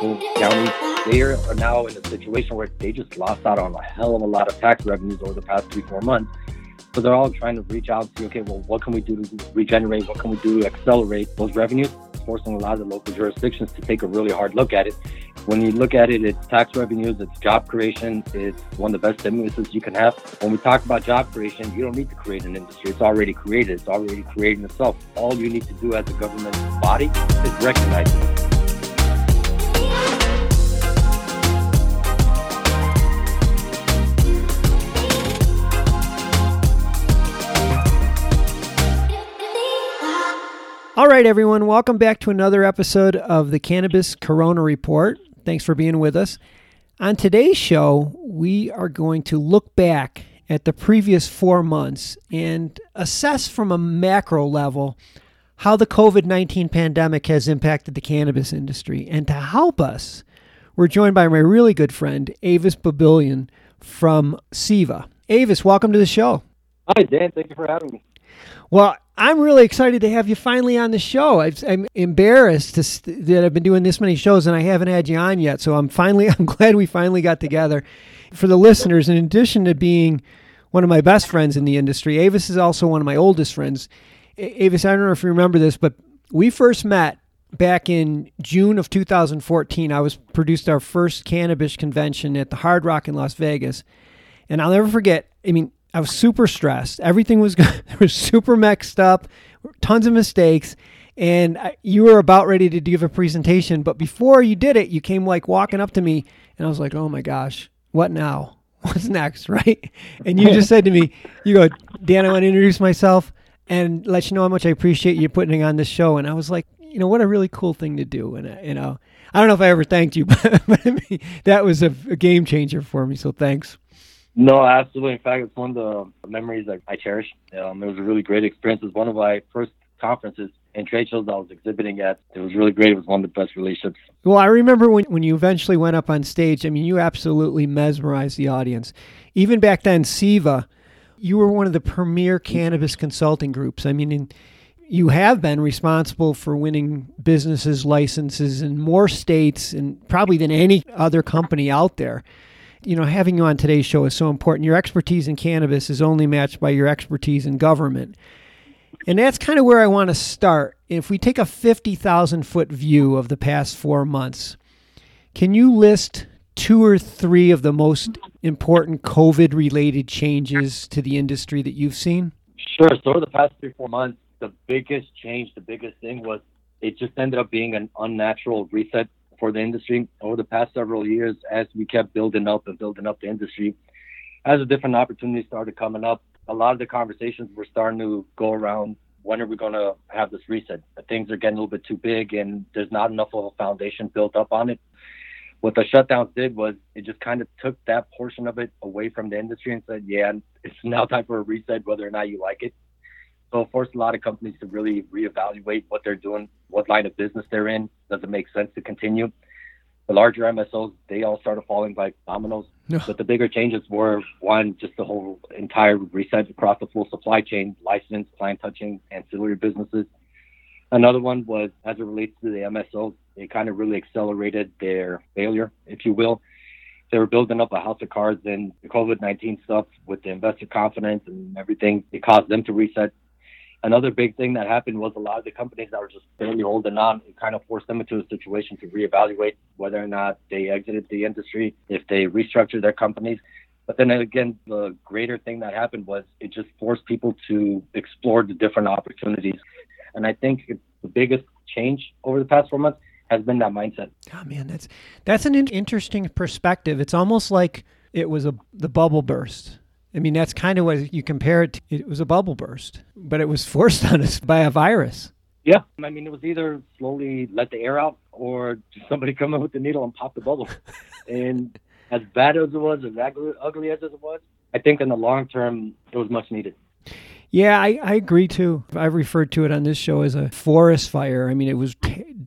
local counties, they are now in a situation where they just lost out on a hell of a lot of tax revenues over the past three, four months. So they're all trying to reach out see, okay, well, what can we do to regenerate? What can we do to accelerate those revenues? Forcing a lot of the local jurisdictions to take a really hard look at it. When you look at it, it's tax revenues, it's job creation, it's one of the best stimuluses you can have. When we talk about job creation, you don't need to create an industry. It's already created. It's already creating itself. All you need to do as a government body is recognize it. Right, everyone, welcome back to another episode of the Cannabis Corona Report. Thanks for being with us. On today's show, we are going to look back at the previous four months and assess from a macro level how the COVID 19 pandemic has impacted the cannabis industry. And to help us, we're joined by my really good friend, Avis Bulbulyan from SIVA. Avis, welcome to the show. Hi, Dan. Thank you for having me. Well, I'm really excited to have you finally on the show. i am embarrassed st- that I've been doing this many shows and I haven't had you on yet. So I'm finally, I'm glad we finally got together. For the listeners, in addition to being one of my best friends in the industry, Avis is also one of my oldest friends. A- Avis, I don't know if you remember this, but we first met back in June of 2014. I was produced our first cannabis convention at the Hard Rock in Las Vegas, and I'll never forget. I mean, I was super stressed. Everything was was super mixed up, tons of mistakes, and I, you were about ready to give a presentation. But before you did it, you came like walking up to me, and I was like, "Oh my gosh, what now? What's next?" Right? And you just said to me, "You go, Dan. I want to introduce myself and let you know how much I appreciate you putting on this show." And I was like, "You know what? A really cool thing to do." And uh, you know, I don't know if I ever thanked you, but, but I mean, that was a, a game changer for me. So thanks. No, absolutely. In fact, it's one of the memories that I cherish. Um, it was a really great experience. It was one of my first conferences and trade shows I was exhibiting at. It was really great. It was one of the best relationships. Well, I remember when, when you eventually went up on stage, I mean, you absolutely mesmerized the audience. Even back then, SIVA, you were one of the premier cannabis consulting groups. I mean, in, you have been responsible for winning businesses licenses in more states and probably than any other company out there you know, having you on today's show is so important. Your expertise in cannabis is only matched by your expertise in government. And that's kind of where I want to start. If we take a 50,000 foot view of the past four months, can you list two or three of the most important COVID related changes to the industry that you've seen? Sure. So, over the past three, four months, the biggest change, the biggest thing was it just ended up being an unnatural reset for the industry over the past several years as we kept building up and building up the industry. As the different opportunities started coming up, a lot of the conversations were starting to go around when are we going to have this reset? Things are getting a little bit too big and there's not enough of a foundation built up on it. What the shutdowns did was it just kind of took that portion of it away from the industry and said, yeah, it's now time for a reset, whether or not you like it. So it forced a lot of companies to really reevaluate what they're doing, what line of business they're in. Does it make sense to continue? The larger MSOs, they all started falling like dominoes. No. But the bigger changes were one, just the whole entire reset across the full supply chain, license, client touching, ancillary businesses. Another one was as it relates to the MSOs, it kind of really accelerated their failure, if you will. They were building up a house of cards and the COVID 19 stuff with the investor confidence and everything. It caused them to reset another big thing that happened was a lot of the companies that were just barely holding on, it kind of forced them into a situation to reevaluate whether or not they exited the industry, if they restructured their companies. But then again, the greater thing that happened was it just forced people to explore the different opportunities. And I think the biggest change over the past four months has been that mindset. Oh man, that's that's an interesting perspective. It's almost like it was a the bubble burst I mean, that's kind of what you compare it to. It was a bubble burst, but it was forced on us by a virus. Yeah. I mean, it was either slowly let the air out or somebody come in with the needle and pop the bubble. and as bad as it was, as ugly, ugly as it was, I think in the long term, it was much needed. Yeah, I, I agree too. I've referred to it on this show as a forest fire. I mean, it was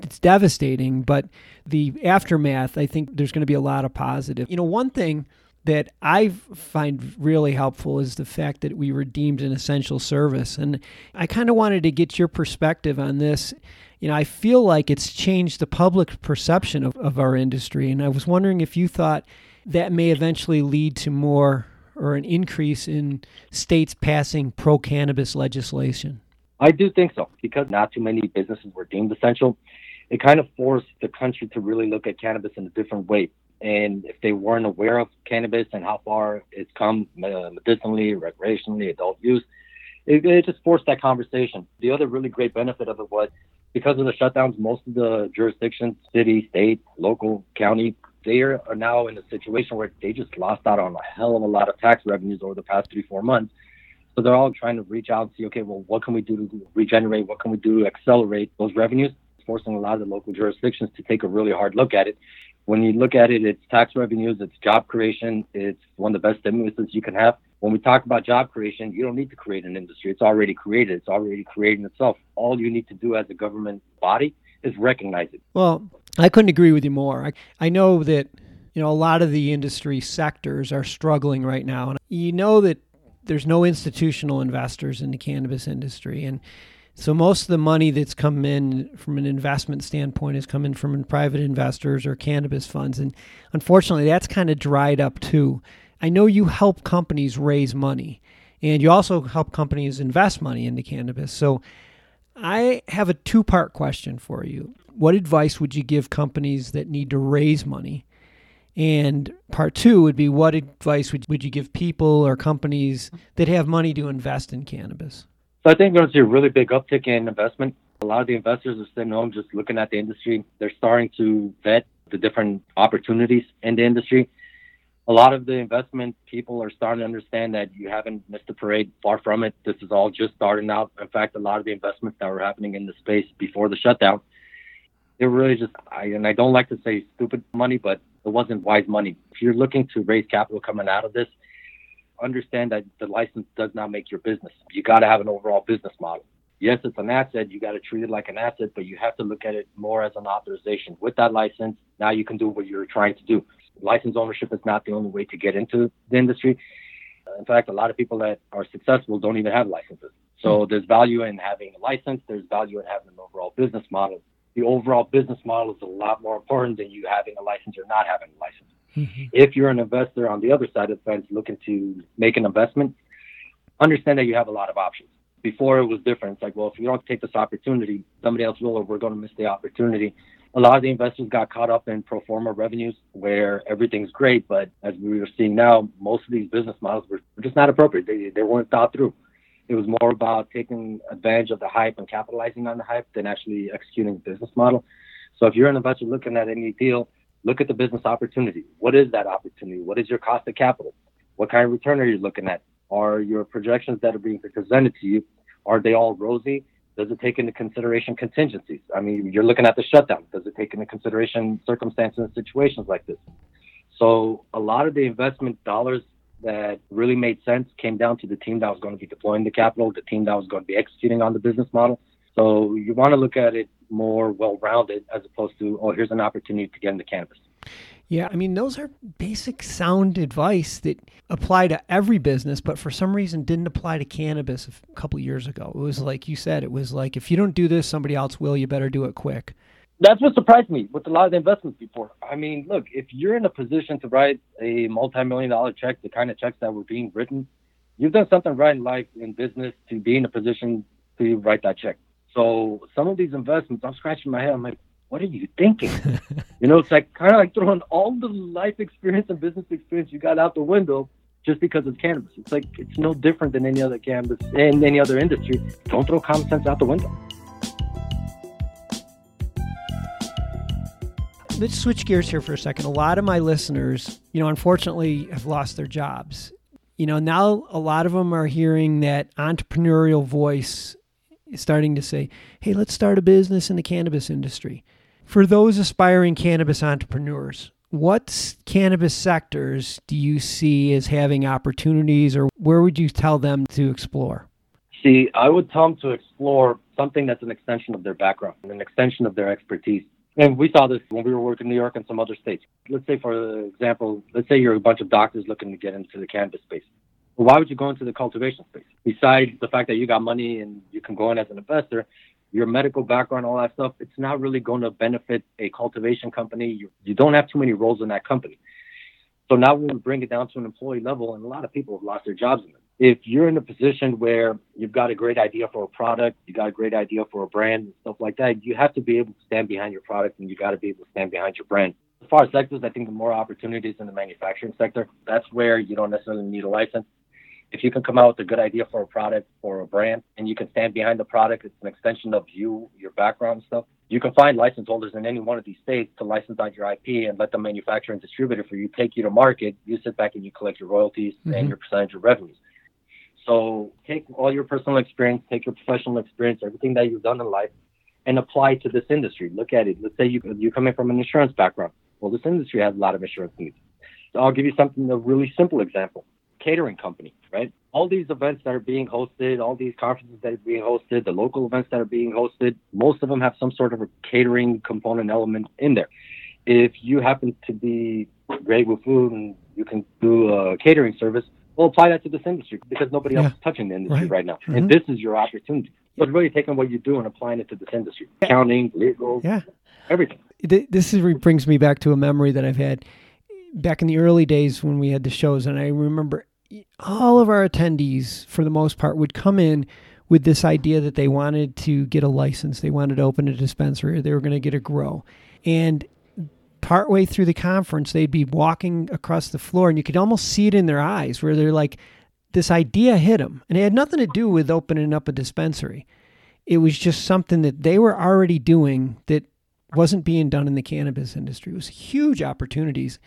it's devastating, but the aftermath, I think there's going to be a lot of positive. You know, one thing that I find really helpful is the fact that we were deemed an essential service. And I kind of wanted to get your perspective on this. You know, I feel like it's changed the public perception of, of our industry. And I was wondering if you thought that may eventually lead to more or an increase in states passing pro cannabis legislation? I do think so because not too many businesses were deemed essential. It kind of forced the country to really look at cannabis in a different way. And if they weren't aware of cannabis and how far it's come uh, medicinally, recreationally, adult use, it, it just forced that conversation. The other really great benefit of it was because of the shutdowns, most of the jurisdictions, city, state, local, county, they are now in a situation where they just lost out on a hell of a lot of tax revenues over the past three, four months. So they're all trying to reach out and see, okay, well, what can we do to regenerate? What can we do to accelerate those revenues? Forcing a lot of the local jurisdictions to take a really hard look at it. When you look at it, it's tax revenues, it's job creation, it's one of the best stimuluses you can have. When we talk about job creation, you don't need to create an industry. It's already created. It's already creating itself. All you need to do as a government body is recognize it. Well, I couldn't agree with you more. I, I know that you know a lot of the industry sectors are struggling right now, and you know that there's no institutional investors in the cannabis industry, and so most of the money that's come in from an investment standpoint is coming from private investors or cannabis funds, and unfortunately, that's kind of dried up too. I know you help companies raise money, and you also help companies invest money into cannabis. So I have a two part question for you. What advice would you give companies that need to raise money? And part two would be what advice would, would you give people or companies that have money to invest in cannabis? So I think see a really big uptick in investment. A lot of the investors are sitting home just looking at the industry. They're starting to vet the different opportunities in the industry a lot of the investment people are starting to understand that you haven't missed the parade. Far from it. This is all just starting out. In fact, a lot of the investments that were happening in the space before the shutdown, they were really just, I, and I don't like to say stupid money, but it wasn't wise money. If you're looking to raise capital coming out of this, understand that the license does not make your business. You got to have an overall business model. Yes, it's an asset. You got to treat it like an asset, but you have to look at it more as an authorization. With that license, now you can do what you're trying to do license ownership is not the only way to get into the industry. In fact, a lot of people that are successful don't even have licenses. So hmm. there's value in having a license. There's value in having an overall business model. The overall business model is a lot more important than you having a license or not having a license. Mm-hmm. If you're an investor on the other side of the fence looking to make an investment, understand that you have a lot of options. Before it was different. It's like, well, if you don't take this opportunity, somebody else will, or we're going to miss the opportunity a lot of the investors got caught up in pro forma revenues where everything's great, but as we are seeing now, most of these business models were just not appropriate. They, they weren't thought through. It was more about taking advantage of the hype and capitalizing on the hype than actually executing the business model. So if you're an investor looking at any deal, look at the business opportunity. What is that opportunity? What is your cost of capital? What kind of return are you looking at? Are your projections that are being presented to you, are they all rosy? Does it take into consideration contingencies? I mean, you're looking at the shutdown. Does it take into consideration circumstances and situations like this? So a lot of the investment dollars that really made sense came down to the team that was going to be deploying the capital, the team that was going to be executing on the business model. So you want to look at it more well-rounded as opposed to, oh, here's an opportunity to get into cannabis. Yeah, I mean, those are basic sound advice that apply to every business, but for some reason didn't apply to cannabis a couple years ago. It was like you said, it was like, if you don't do this, somebody else will. You better do it quick. That's what surprised me with a lot of the investments before. I mean, look, if you're in a position to write a multi million dollar check, the kind of checks that were being written, you've done something right in life, in business, to be in a position to write that check. So some of these investments, I'm scratching my head. I'm like, what are you thinking? you know, it's like kind of like throwing all the life experience and business experience you got out the window just because it's cannabis. It's like it's no different than any other cannabis in any other industry. Don't throw common sense out the window. Let's switch gears here for a second. A lot of my listeners, you know, unfortunately have lost their jobs. You know, now a lot of them are hearing that entrepreneurial voice starting to say, hey, let's start a business in the cannabis industry. For those aspiring cannabis entrepreneurs, what cannabis sectors do you see as having opportunities or where would you tell them to explore? See, I would tell them to explore something that's an extension of their background, an extension of their expertise. And we saw this when we were working in New York and some other states. Let's say, for example, let's say you're a bunch of doctors looking to get into the cannabis space. Why would you go into the cultivation space? Besides the fact that you got money and you can go in as an investor, your medical background, all that stuff, it's not really going to benefit a cultivation company. You, you don't have too many roles in that company. So now we bring it down to an employee level, and a lot of people have lost their jobs in it. If you're in a position where you've got a great idea for a product, you got a great idea for a brand and stuff like that, you have to be able to stand behind your product and you got to be able to stand behind your brand. As far as sectors, I think the more opportunities in the manufacturing sector, that's where you don't necessarily need a license if you can come out with a good idea for a product or a brand and you can stand behind the product, it's an extension of you, your background and stuff. You can find license holders in any one of these states to license out your IP and let the manufacturer and distributor for you take you to market. You sit back and you collect your royalties mm-hmm. and your percentage of revenues. So take all your personal experience, take your professional experience, everything that you've done in life, and apply to this industry. Look at it. Let's say you you come in from an insurance background. Well, this industry has a lot of insurance needs. So I'll give you something a really simple example catering company, right? All these events that are being hosted, all these conferences that are being hosted, the local events that are being hosted, most of them have some sort of a catering component element in there. If you happen to be great with food and you can do a catering service, well, apply that to this industry because nobody yeah. else is touching the industry right, right now. Mm-hmm. And this is your opportunity. So it's really taking what you do and applying it to this industry. Accounting, legal, yeah. everything. This is, brings me back to a memory that I've had back in the early days when we had the shows. And I remember all of our attendees, for the most part, would come in with this idea that they wanted to get a license, they wanted to open a dispensary, they were going to get a grow. And partway through the conference, they'd be walking across the floor, and you could almost see it in their eyes where they're like, this idea hit them. And it had nothing to do with opening up a dispensary. It was just something that they were already doing that wasn't being done in the cannabis industry. It was huge opportunities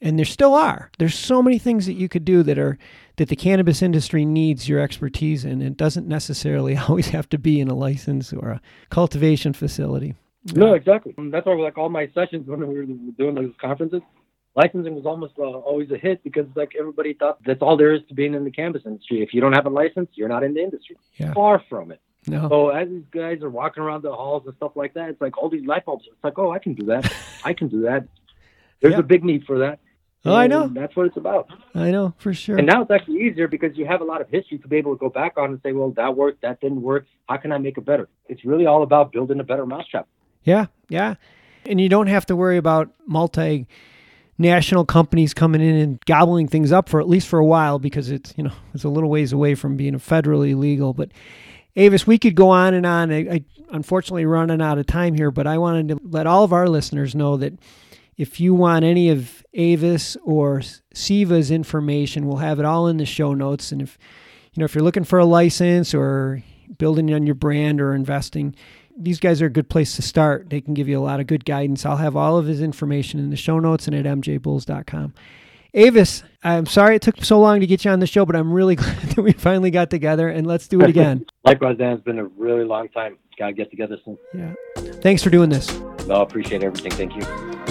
and there still are there's so many things that you could do that are that the cannabis industry needs your expertise in it doesn't necessarily always have to be in a license or a cultivation facility no exactly that's why like all my sessions when we were doing those conferences licensing was almost uh, always a hit because like everybody thought that's all there is to being in the cannabis industry if you don't have a license you're not in the industry yeah. far from it no. So as these guys are walking around the halls and stuff like that, it's like all these light bulbs. It's like, oh, I can do that. I can do that. There's a big need for that. Oh, I know. That's what it's about. I know for sure. And now it's actually easier because you have a lot of history to be able to go back on and say, well, that worked, that didn't work. How can I make it better? It's really all about building a better mousetrap. Yeah, yeah. And you don't have to worry about multi national companies coming in and gobbling things up for at least for a while because it's you know it's a little ways away from being federally legal. But Avis, we could go on and on. I, I unfortunately running out of time here, but I wanted to let all of our listeners know that if you want any of Avis or Siva's information, we'll have it all in the show notes. And if you know if you're looking for a license or building on your brand or investing, these guys are a good place to start. They can give you a lot of good guidance. I'll have all of his information in the show notes and at mjbulls.com. Avis, I'm sorry it took so long to get you on the show, but I'm really glad that we finally got together and let's do it again. Likewise, Dan. It's been a really long time. Gotta get together soon. Yeah. Thanks for doing this. No, I appreciate everything. Thank you.